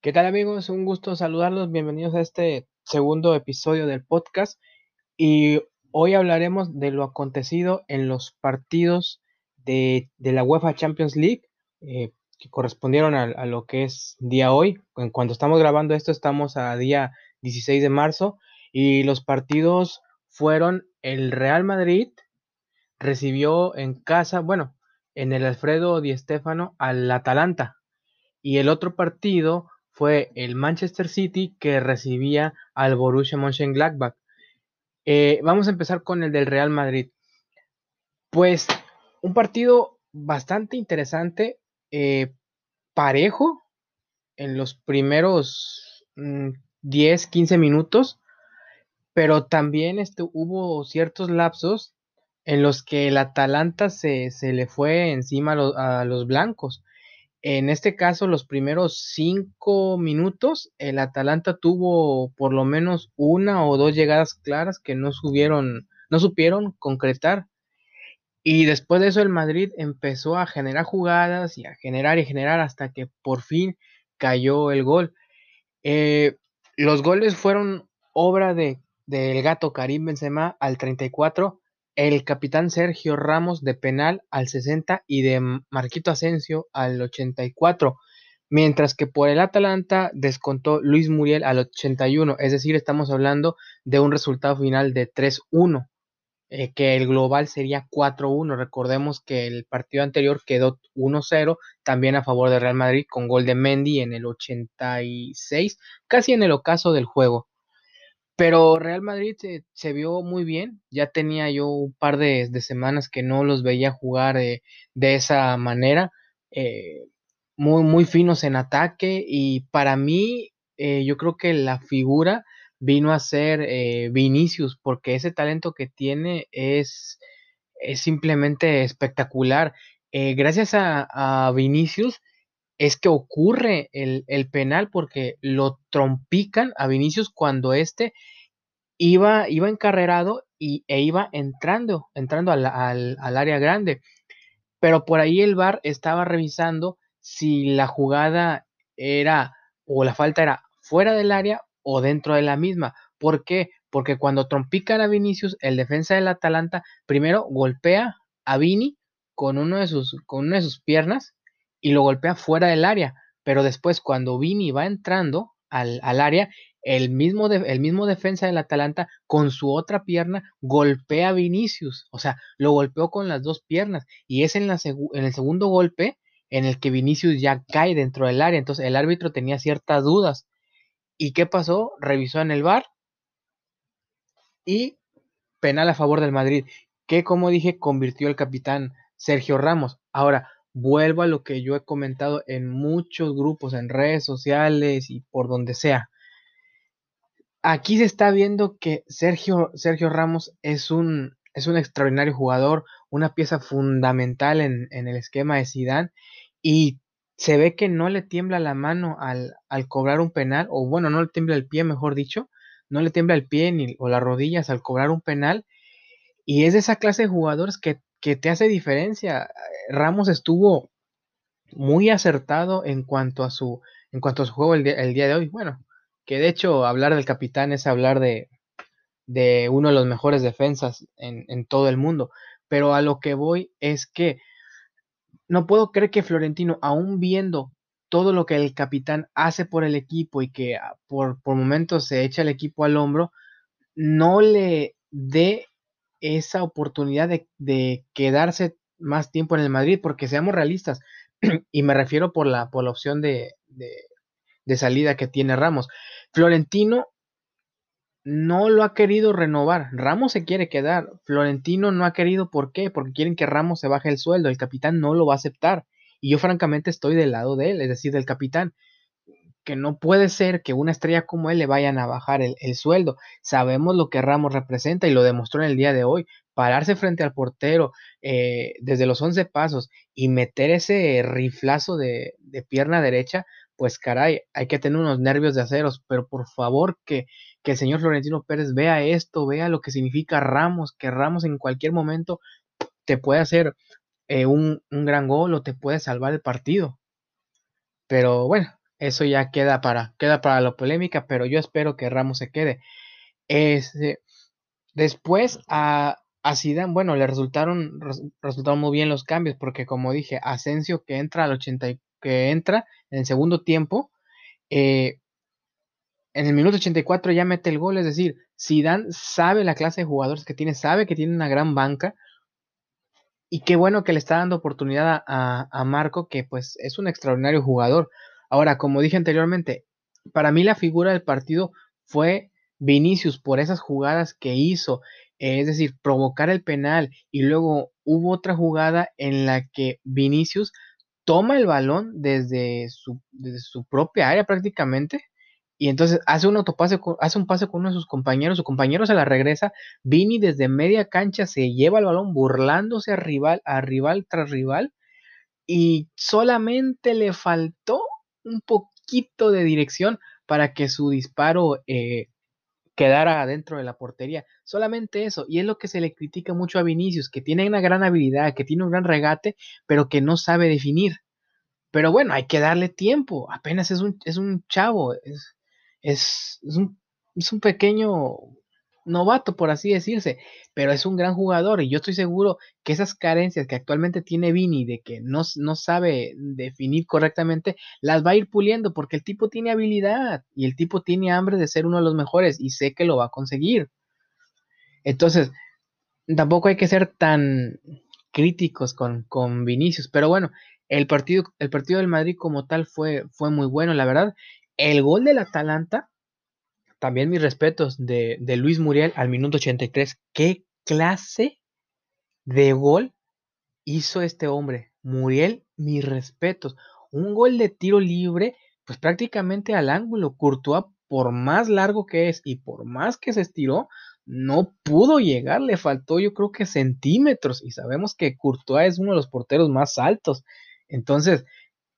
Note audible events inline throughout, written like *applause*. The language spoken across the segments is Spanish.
¿Qué tal amigos? Un gusto saludarlos. Bienvenidos a este segundo episodio del podcast. Y hoy hablaremos de lo acontecido en los partidos de, la UEFA Champions League eh, que correspondieron a, lo que es día hoy. En cuando estamos grabando esto estamos a día 16 de marzo y los partidos fueron el Real Madrid recibió en casa, bueno, en el Alfredo Di Stéfano al Atalanta y el otro partido fue el Manchester City que recibía al Borussia Mönchengladbach. Eh, vamos a empezar con el del Real Madrid. Pues un partido bastante interesante, eh, parejo en los primeros 10, mm, 15 minutos, pero también este, hubo ciertos lapsos en los que el Atalanta se, le fue encima a los blancos. En este caso, los primeros cinco minutos, el Atalanta tuvo por lo menos una o dos llegadas claras que no subieron, no supieron concretar. Y después de eso, el Madrid empezó a generar jugadas y a generar y generar hasta que por fin cayó el gol. Eh, los goles fueron obra de, del gato Karim Benzema al 34 el capitán Sergio Ramos de penal al 60 y de Marquito Asensio al 84, mientras que por el Atalanta descontó Luis Muriel al 81, es decir, estamos hablando de un resultado final de 3-1, eh, que el global sería 4-1. Recordemos que el partido anterior quedó 1-0, también a favor de Real Madrid con gol de Mendy en el 86, casi en el ocaso del juego. Pero Real Madrid se, vio muy bien. Ya tenía yo un par de, semanas que no los veía jugar de esa manera. Eh, muy, muy finos en ataque. Y para mí, eh, yo creo que la figura vino a ser eh, Vinicius, porque ese talento que tiene es, es simplemente espectacular. gracias a, Vinicius es que ocurre el, penal porque lo trompican a Vinicius cuando este iba, iba encarrerado y, e iba entrando, entrando al, área grande. Pero por ahí el VAR estaba revisando si la jugada era o la falta era fuera del área o dentro de la misma. ¿Por qué? Porque cuando trompican a Vinicius, el defensa del Atalanta primero golpea a Vini con, uno de sus, con una de sus piernas y lo golpea fuera del área. Pero después, cuando Vini va entrando al, área, el mismo, el mismo defensa del Atalanta con su otra pierna golpea a Vinicius. O sea, lo golpeó con las dos piernas. Y es en, la en el segundo golpe en el que Vinicius ya cae dentro del área. Entonces el árbitro tenía ciertas dudas. ¿Y qué pasó? Revisó en el bar y penal a favor del Madrid, que como dije convirtió el capitán Sergio Ramos. Ahora, vuelvo a lo que yo he comentado en muchos grupos, en redes sociales y por donde sea. Aquí se está viendo que Sergio, Sergio Ramos es un, es un extraordinario jugador, una pieza fundamental en, el esquema de Zidane y se ve que no le tiembla la mano al, cobrar un penal, o bueno, no le tiembla el pie, mejor dicho, no le tiembla el pie ni, o las rodillas al cobrar un penal, y es de esa clase de jugadores que, te hace diferencia. Ramos estuvo muy acertado en cuanto a su, en cuanto a su juego el día, de hoy. Bueno, que de hecho hablar del capitán es hablar de, de uno de los mejores defensas en, en, todo el mundo. Pero a lo que voy es que no puedo creer que Florentino, aún viendo todo lo que el capitán hace por el equipo y que ah, por, por momentos se echa el equipo al hombro, no le dé esa oportunidad de, quedarse más tiempo en el Madrid, porque seamos realistas, *clears throat* y me refiero por la, por la opción de, de salida que tiene Ramos. Florentino no lo ha querido renovar. Ramos se quiere quedar. Florentino no ha querido. ¿Por qué? Porque quieren que Ramos se baje el sueldo. El capitán no lo va a aceptar. Y yo francamente estoy del lado de él, es decir, del capitán. Que no puede ser que una estrella como él le vayan a bajar el, sueldo. Sabemos lo que Ramos representa y lo demostró en el día de hoy. Pararse frente al portero eh, desde los 11 pasos y meter ese riflazo de, de pierna derecha, pues caray, hay que tener unos nervios de aceros, pero por favor que, que el señor Florentino Pérez vea esto, vea lo que significa Ramos, que Ramos en cualquier momento te puede hacer eh, un, gran gol o te puede salvar el partido. Pero bueno, eso ya queda para, queda para la polémica, pero yo espero que Ramos se quede. Este, después a, a Zidane, bueno, le resultaron, resultaron muy bien los cambios, porque como dije, Asensio que entra al 80, que entra en el segundo tiempo, eh, en el minuto 84 ya mete el gol, es decir, Zidane sabe la clase de jugadores que tiene, sabe que tiene una gran banca, y qué bueno que le está dando oportunidad a, a, Marco, que pues es un extraordinario jugador. Ahora, como dije anteriormente, para mí la figura del partido fue Vinicius por esas jugadas que hizo, es decir, provocar el penal y luego hubo otra jugada en la que Vinicius toma el balón desde su, propia área prácticamente y entonces hace un autopase, hace un pase con uno de sus compañeros, su compañero se la regresa, Vini desde media cancha se lleva el balón burlándose a rival, a rival tras rival, y solamente le faltó un poquito de dirección para que su disparo eh, quedara adentro de la portería. Solamente eso, y es lo que se le critica mucho a Vinicius, que tiene una gran habilidad, que tiene un gran regate, pero que no sabe definir. Pero bueno, hay que darle tiempo, apenas es un, es un chavo, es, es, un, pequeño novato, por así decirse, pero es un gran jugador y yo estoy seguro que esas carencias que actualmente tiene Vini de que no, no, sabe definir correctamente, las va a ir puliendo porque el tipo tiene habilidad y el tipo tiene hambre de ser uno de los mejores y sé que lo va a conseguir. Entonces, tampoco hay que ser tan críticos con, con Vinicius, pero bueno, el partido, el partido del Madrid como tal fue, fue muy bueno, la verdad, el gol del Atalanta, también mis respetos de, Luis Muriel al minuto 83. ¿Qué clase de gol hizo este hombre? Muriel, mis respetos. Un gol de tiro libre, pues prácticamente al ángulo. Courtois, por más largo que es y por más que se estiró, no pudo llegar, le faltó yo creo que centímetros. Y sabemos que Courtois es uno de los porteros más altos. Entonces,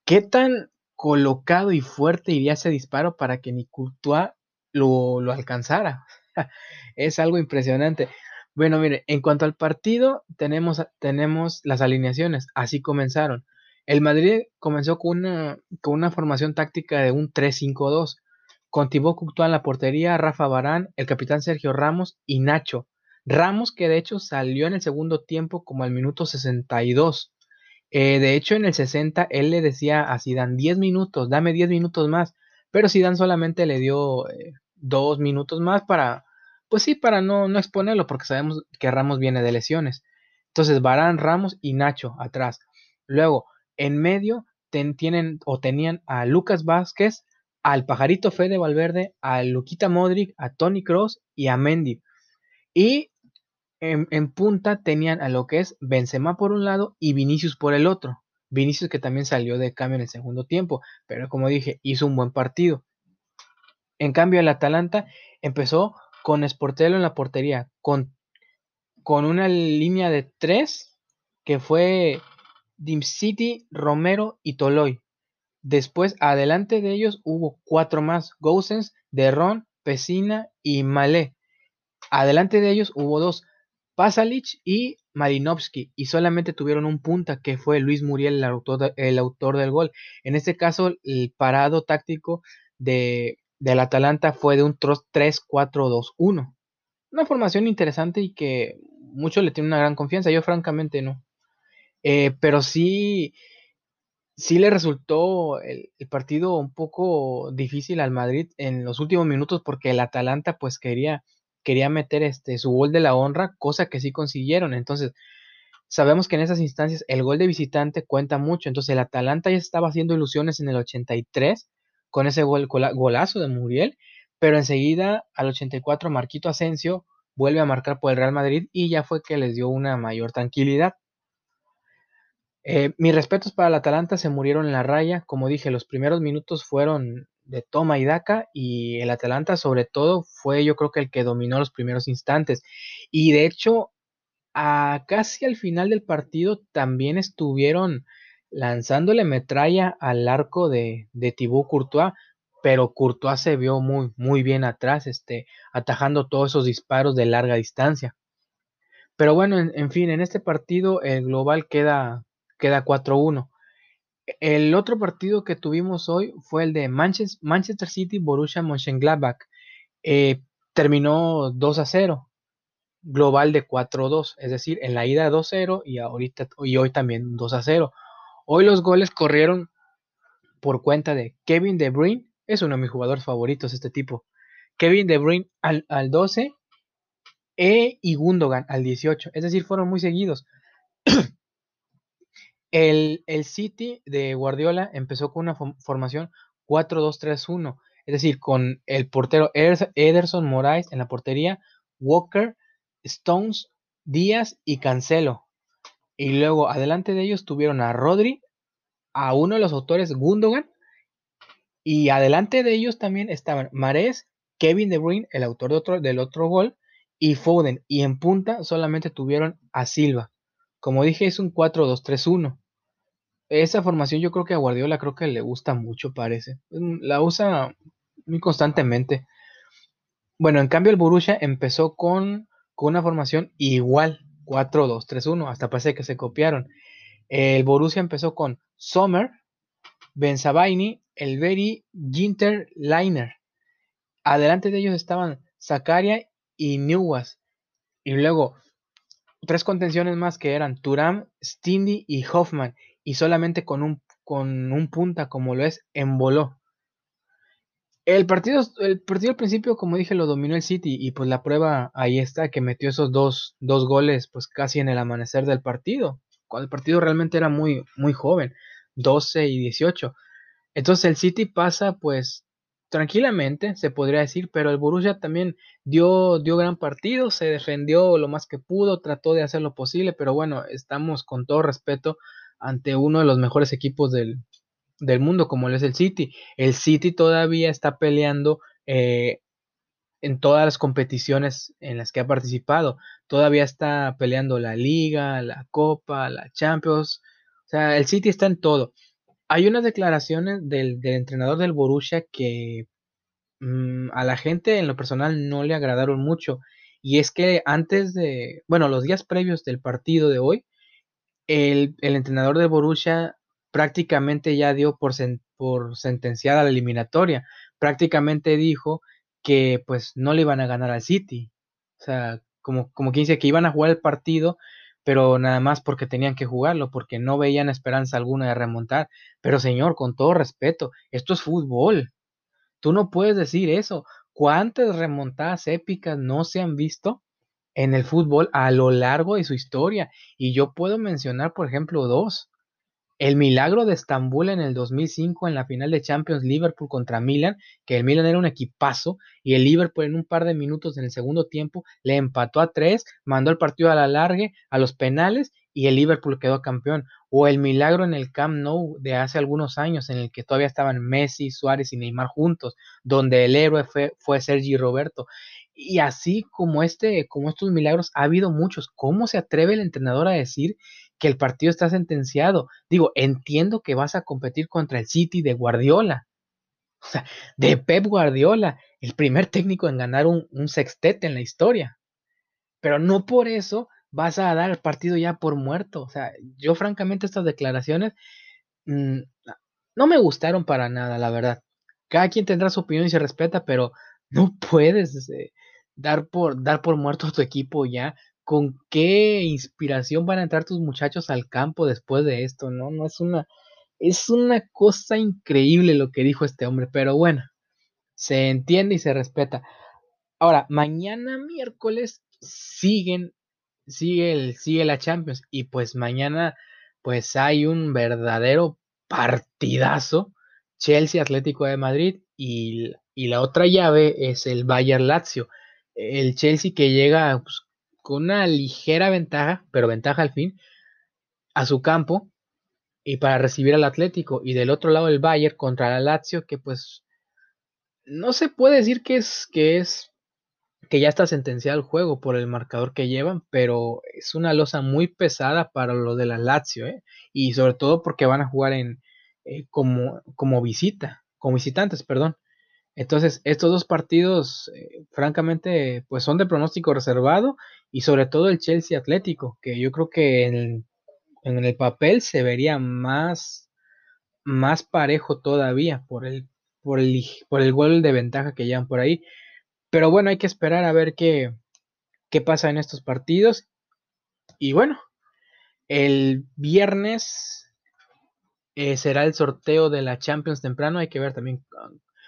¿qué tan colocado y fuerte iría ese disparo para que ni Courtois lo, lo alcanzara. *laughs* es algo impresionante. Bueno, mire, en cuanto al partido, tenemos, tenemos las alineaciones. Así comenzaron. El Madrid comenzó con una, con una formación táctica de un 3-5-2. Con Thibaut Courtois en la portería, Rafa Barán, el capitán Sergio Ramos y Nacho. Ramos que de hecho salió en el segundo tiempo como al minuto 62. Eh, de hecho, en el 60 él le decía a Zidane 10 minutos, dame 10 minutos más, pero Zidane solamente le dio eh, dos minutos más para, pues sí, para no, no exponerlo, porque sabemos que Ramos viene de lesiones. Entonces, Barán, Ramos y Nacho atrás. Luego, en medio tienen o tenían a Lucas Vázquez, al Pajarito Fede Valverde, a Luquita Modric, a Tony Cross y a Mendy. Y en, punta tenían a lo que es Benzema por un lado y Vinicius por el otro. Vinicius que también salió de cambio en el segundo tiempo, pero como dije, hizo un buen partido. En cambio, el Atalanta empezó con Sportello en la portería, con, con una línea de tres que fue Dim City, Romero y Toloy. Después, adelante de ellos hubo cuatro más: Gousens, Derron, Pesina y Malé. Adelante de ellos hubo dos: Pasalic y Marinovsky, y solamente tuvieron un punta que fue Luis Muriel, el autor, el autor del gol. En este caso, el parado táctico de, del Atalanta fue de un 3-4-2-1. Una formación interesante y que muchos le tienen una gran confianza. Yo, francamente, no. Eh, pero sí, sí le resultó el, el, partido un poco difícil al Madrid en los últimos minutos porque el Atalanta, pues, quería quería meter este, su gol de la honra, cosa que sí consiguieron. Entonces, sabemos que en esas instancias el gol de visitante cuenta mucho. Entonces, el Atalanta ya estaba haciendo ilusiones en el 83 con ese gol, golazo de Muriel, pero enseguida al 84 Marquito Asensio vuelve a marcar por el Real Madrid y ya fue que les dio una mayor tranquilidad. Eh, mis respetos para el Atalanta se murieron en la raya. Como dije, los primeros minutos fueron de toma y daca y el Atalanta sobre todo fue yo creo que el que dominó los primeros instantes y de hecho a casi al final del partido también estuvieron lanzándole metralla al arco de, de Thibaut Courtois pero Courtois se vio muy muy bien atrás este atajando todos esos disparos de larga distancia pero bueno en, fin en este partido el global queda queda 4-1 El otro partido que tuvimos hoy fue el de Manchester City Borussia Mönchengladbach. Eh, terminó 2 a 0, global de 4 a 2, es decir, en la ida 2 a 0 y ahorita y hoy también 2 a 0. Hoy los goles corrieron por cuenta de Kevin De Bruyne, es uno de mis jugadores favoritos este tipo. Kevin De Bruyne al, al 12 e y Gundogan al 18, es decir, fueron muy seguidos. *clears throat* el, el, City de Guardiola empezó con una formación 4-2-3-1, es decir, con el portero Ederson Moraes en la portería, Walker, Stones, Díaz y Cancelo. Y luego adelante de ellos tuvieron a Rodri, a uno de los autores Gundogan, y adelante de ellos también estaban Mares, Kevin De Bruyne, el autor de otro, del otro gol, y Foden. Y en punta solamente tuvieron a Silva. Como dije, es un 4-2-3-1. Esa formación yo creo que a Guardiola creo que le gusta mucho, parece. La usa muy constantemente. Bueno, en cambio el Borussia empezó con, con una formación igual, 4-2-3-1, hasta parece que se copiaron. El Borussia empezó con Sommer, Benzabaini, Elberi, Ginter, Liner. Adelante de ellos estaban Zakaria y Newas. Y luego tres contenciones más que eran Turam, Stindy y Hoffman. Y solamente con un, con un punta como lo es Emboló. El partido, el partido al principio, como dije, lo dominó el City y pues la prueba ahí está, que metió esos dos, dos goles pues casi en el amanecer del partido, cuando el partido realmente era muy, muy joven, 12 y 18. Entonces el City pasa pues tranquilamente, se podría decir, pero el Borussia también dio, dio gran partido, se defendió lo más que pudo, trató de hacer lo posible, pero bueno, estamos con todo respeto ante uno de los mejores equipos del, del mundo, como lo es el City. El City todavía está peleando eh, en todas las competiciones en las que ha participado. Todavía está peleando la Liga, la Copa, la Champions. O sea, el City está en todo. Hay unas declaraciones del, entrenador del Borussia que mm, a la gente en lo personal no le agradaron mucho. Y es que antes de, bueno, los días previos del partido de hoy, el, el entrenador del Borussia prácticamente ya dio por, sentenciada la eliminatoria. Prácticamente dijo que pues no le iban a ganar al City. O sea, como, como quien dice que iban a jugar el partido, pero nada más porque tenían que jugarlo, porque no veían esperanza alguna de remontar. Pero señor, con todo respeto, esto es fútbol. Tú no puedes decir eso. ¿Cuántas remontadas épicas no se han visto en el fútbol a lo largo de su historia? Y yo puedo mencionar, por ejemplo, dos. El milagro de Estambul en el 2005 en la final de Champions Liverpool contra Milan, que el Milan era un equipazo y el Liverpool en un par de minutos en el segundo tiempo le empató a tres, mandó el partido a la largue, a los penales y el Liverpool quedó campeón. O el milagro en el Camp Nou de hace algunos años en el que todavía estaban Messi, Suárez y Neymar juntos, donde el héroe fue, fue Sergi Roberto. Y así como este, como estos milagros, ha habido muchos. ¿Cómo se atreve el entrenador a decir que el partido está sentenciado. Digo, entiendo que vas a competir contra el City de Guardiola. O sea, de Pep Guardiola, el primer técnico en ganar un, sextete en la historia. Pero no por eso vas a dar el partido ya por muerto. O sea, yo francamente estas declaraciones mm, no me gustaron para nada, la verdad. Cada quien tendrá su opinión y se respeta, pero no puedes eh, dar, por, dar por muerto a tu equipo ya con qué inspiración van a entrar tus muchachos al campo después de esto, ¿no? No es una, es una cosa increíble lo que dijo este hombre, pero bueno, se entiende y se respeta. Ahora, mañana miércoles siguen, sigue, el, sigue la Champions y pues mañana pues hay un verdadero partidazo, Chelsea Atlético de Madrid y, y la otra llave es el Bayern Lazio. El Chelsea que llega pues, con una ligera ventaja, pero ventaja al fin, a su campo y para recibir al Atlético. Y del otro lado el Bayern contra la Lazio, que pues no se puede decir que es que es que ya está sentenciado el juego por el marcador que llevan, pero es una losa muy pesada para lo de la Lazio, ¿eh? y sobre todo porque van a jugar en eh, como, como visita, como visitantes, perdón. Entonces, estos dos partidos, eh, francamente, pues son de pronóstico reservado y sobre todo el Chelsea Atlético, que yo creo que en el, papel se vería más, más parejo todavía por el, por el, por el gol de ventaja que llevan por ahí. Pero bueno, hay que esperar a ver qué, qué pasa en estos partidos. Y bueno, el viernes eh, será el sorteo de la Champions temprano. Hay que ver también.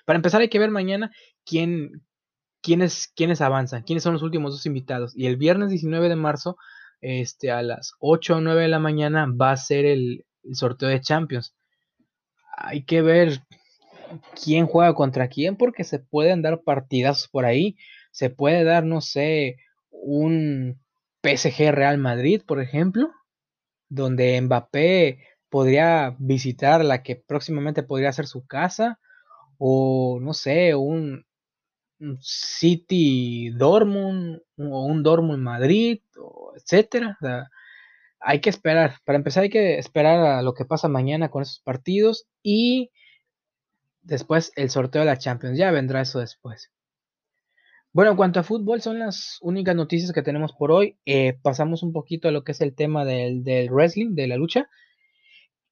Para empezar, hay que ver mañana quién, quiénes, quiénes avanzan, quiénes son los últimos dos invitados. Y el viernes 19 de marzo, este, a las 8 o 9 de la mañana, va a ser el, el sorteo de Champions. Hay que ver quién juega contra quién, porque se pueden dar partidas por ahí. Se puede dar, no sé, un PSG Real Madrid, por ejemplo, donde Mbappé podría visitar la que próximamente podría ser su casa, o no sé, un, City Dortmund, o un Dortmund Madrid, o etcétera. hay que esperar. Para empezar, hay que esperar a lo que pasa mañana con esos partidos y después el sorteo de la Champions. Ya vendrá eso después. Bueno, en cuanto a fútbol, son las únicas noticias que tenemos por hoy. Eh, pasamos un poquito a lo que es el tema del, del wrestling, de la lucha.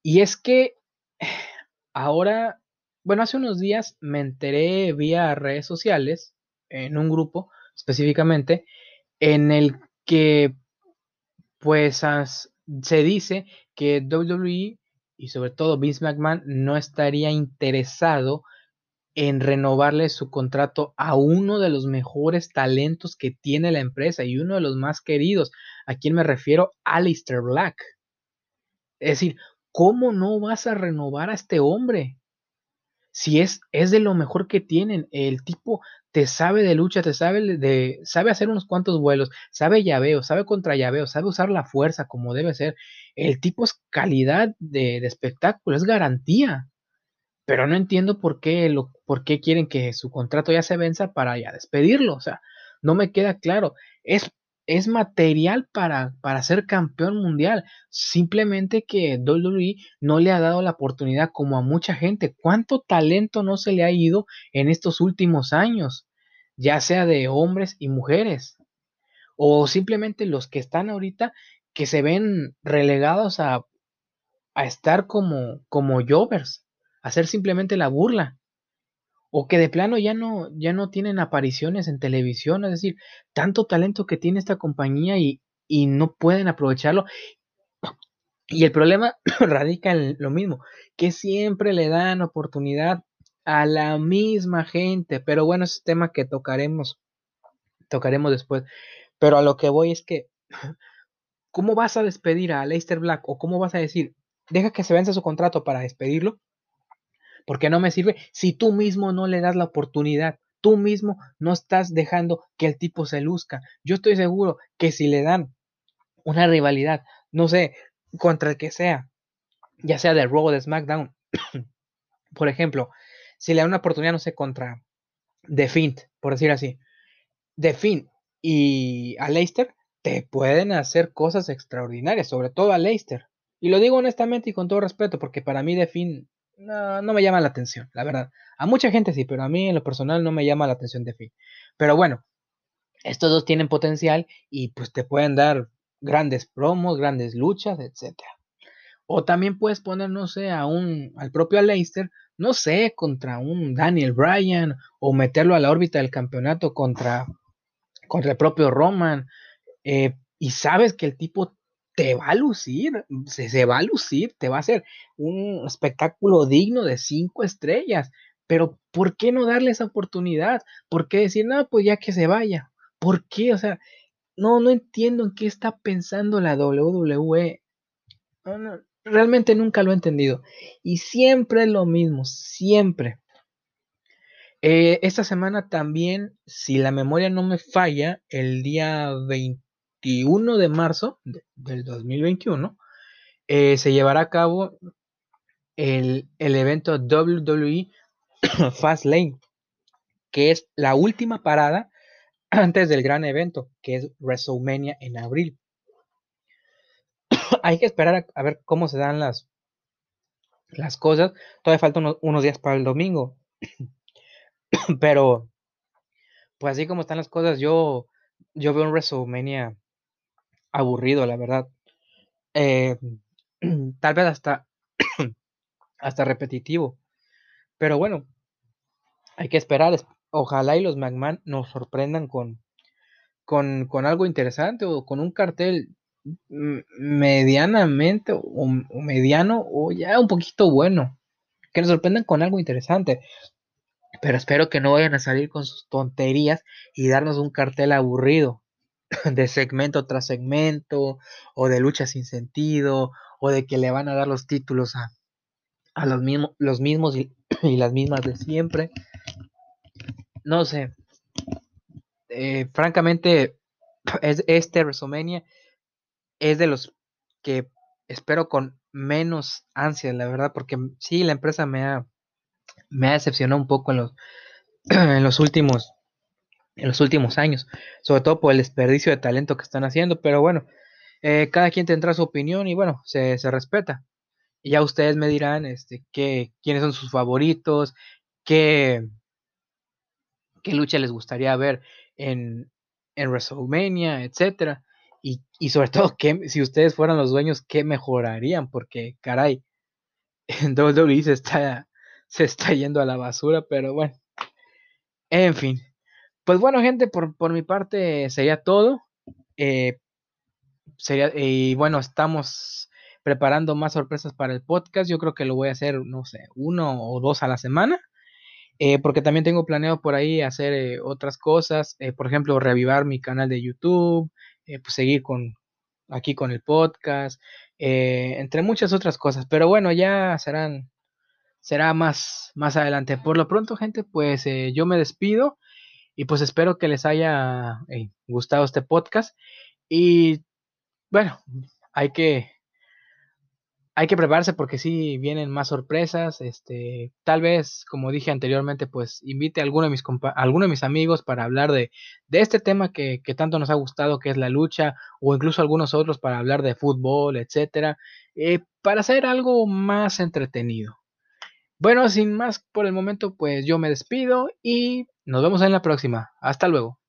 Y es que *sighs* ahora, bueno, hace unos días me enteré vía redes sociales, en un grupo específicamente, en el que pues se dice que WWE y sobre todo Vince McMahon no estaría interesado en renovarle su contrato a uno de los mejores talentos que tiene la empresa y uno de los más queridos. ¿A quién me refiero? Alistair Black. Es decir, ¿cómo no vas a renovar a este hombre? Si es, es de lo mejor que tienen, el tipo te sabe de lucha, te sabe de, sabe hacer unos cuantos vuelos, sabe llaveo, sabe contra llaveo, sabe usar la fuerza como debe ser. El tipo es calidad de, espectáculo, es garantía. Pero no entiendo por qué, lo, por qué quieren que su contrato ya se venza para ya despedirlo. O sea, no me queda claro. Es, es material para, para ser campeón mundial. Simplemente que WWE no le ha dado la oportunidad como a mucha gente. ¿Cuánto talento no se le ha ido en estos últimos años? Ya sea de hombres y mujeres. O simplemente los que están ahorita que se ven relegados a, a estar como, como jovers, a hacer simplemente la burla. O que de plano ya no, ya no tienen apariciones en televisión, es decir, tanto talento que tiene esta compañía y, y no pueden aprovecharlo. Y el problema *clears throat* radica en lo mismo, que siempre le dan oportunidad a la misma gente. Pero bueno, es tema que tocaremos, tocaremos después. Pero a lo que voy es que ¿cómo vas a despedir a Leicester Black? ¿O cómo vas a decir, deja que se vence su contrato para despedirlo? Porque no me sirve si tú mismo no le das la oportunidad. Tú mismo no estás dejando que el tipo se luzca. Yo estoy seguro que si le dan una rivalidad, no sé, contra el que sea, ya sea de Raw o de SmackDown, *clears throat* por ejemplo, si le dan una oportunidad, no sé, contra The Fint, por decir así, The Fint y a Leicester, te pueden hacer cosas extraordinarias, sobre todo a Leicester. Y lo digo honestamente y con todo respeto, porque para mí de fin no, me llama la atención, la verdad. A mucha gente sí, pero a mí en lo personal no me llama la atención de fin. Pero bueno, estos dos tienen potencial y pues te pueden dar grandes promos, grandes luchas, etc. O también puedes poner, no sé, a un, al propio Leicester, no sé, contra un Daniel Bryan o meterlo a la órbita del campeonato contra, contra el propio Roman eh, y sabes que el tipo te va a lucir, se, va a lucir, te va a hacer un espectáculo digno de cinco estrellas. Pero ¿por qué no darle esa oportunidad? ¿Por qué decir, no, pues ya que se vaya? ¿Por qué? O sea, no, no entiendo en qué está pensando la WWE. realmente nunca lo he entendido. Y siempre es lo mismo, siempre. Eh, esta semana también, si la memoria no me falla, el día 20 21 de marzo del 2021 eh, se llevará a cabo el, evento WWE *coughs* Fastlane, que es la última parada *coughs* antes del gran evento, que es WrestleMania en abril. *coughs* Hay que esperar a, ver cómo se dan las, las cosas. Todavía faltan unos días para el domingo. Pero, pues así como están las cosas, yo, yo veo un WrestleMania aburrido, la verdad. Eh, *clears throat* tal vez hasta *clears throat* hasta repetitivo. Pero bueno, hay que esperar. Ojalá y los McMahon nos sorprendan con, con, con algo interesante o con un cartel medianamente o, mediano o ya un poquito bueno. Que nos sorprendan con algo interesante. Pero espero que no vayan a salir con sus tonterías y darnos un cartel aburrido *laughs* de segmento tras segmento o de lucha sin sentido o de que le van a dar los títulos a, a los, mismos los mismos *clears throat* y, las mismas de siempre. No sé. Eh, francamente, *clears throat* es, este WrestleMania es de los que espero con menos ansia, la verdad, porque sí, la empresa me ha, me ha decepcionado un poco en los, *clears throat* en los últimos en los últimos años, sobre todo por el desperdicio de talento que están haciendo, pero bueno, eh, cada quien tendrá su opinión y bueno, se, se respeta. Y ya ustedes me dirán este, qué, quiénes son sus favoritos, qué, qué lucha les gustaría ver en, en WrestleMania, etcétera. Y, y, sobre todo, que si ustedes fueran los dueños, ¿qué mejorarían? Porque, caray, en WWE se está, se está yendo a la basura, pero bueno. En fin. Pues bueno, gente, por, por mi parte sería todo. Eh, sería, y bueno, estamos preparando más sorpresas para el podcast. Yo creo que lo voy a hacer, no sé, uno o dos a la semana. Eh, porque también tengo planeado por ahí hacer eh, otras cosas, por ejemplo, reavivar mi canal de YouTube, pues seguir con aquí con el podcast, entre muchas otras cosas. Pero bueno, ya serán, será más, más adelante. Por lo pronto, gente, pues yo me despido y pues espero que les haya gustado este podcast. Y bueno, hay que hay que prepararse porque sí vienen más sorpresas. Este, tal vez, como dije anteriormente, pues invite a alguno de mis, alguno de mis amigos para hablar de, de este tema que, que, tanto nos ha gustado, que es la lucha, o incluso algunos otros para hablar de fútbol, etcétera, eh, para hacer algo más entretenido. Bueno, sin más por el momento, pues yo me despido y nos vemos en la próxima. Hasta luego.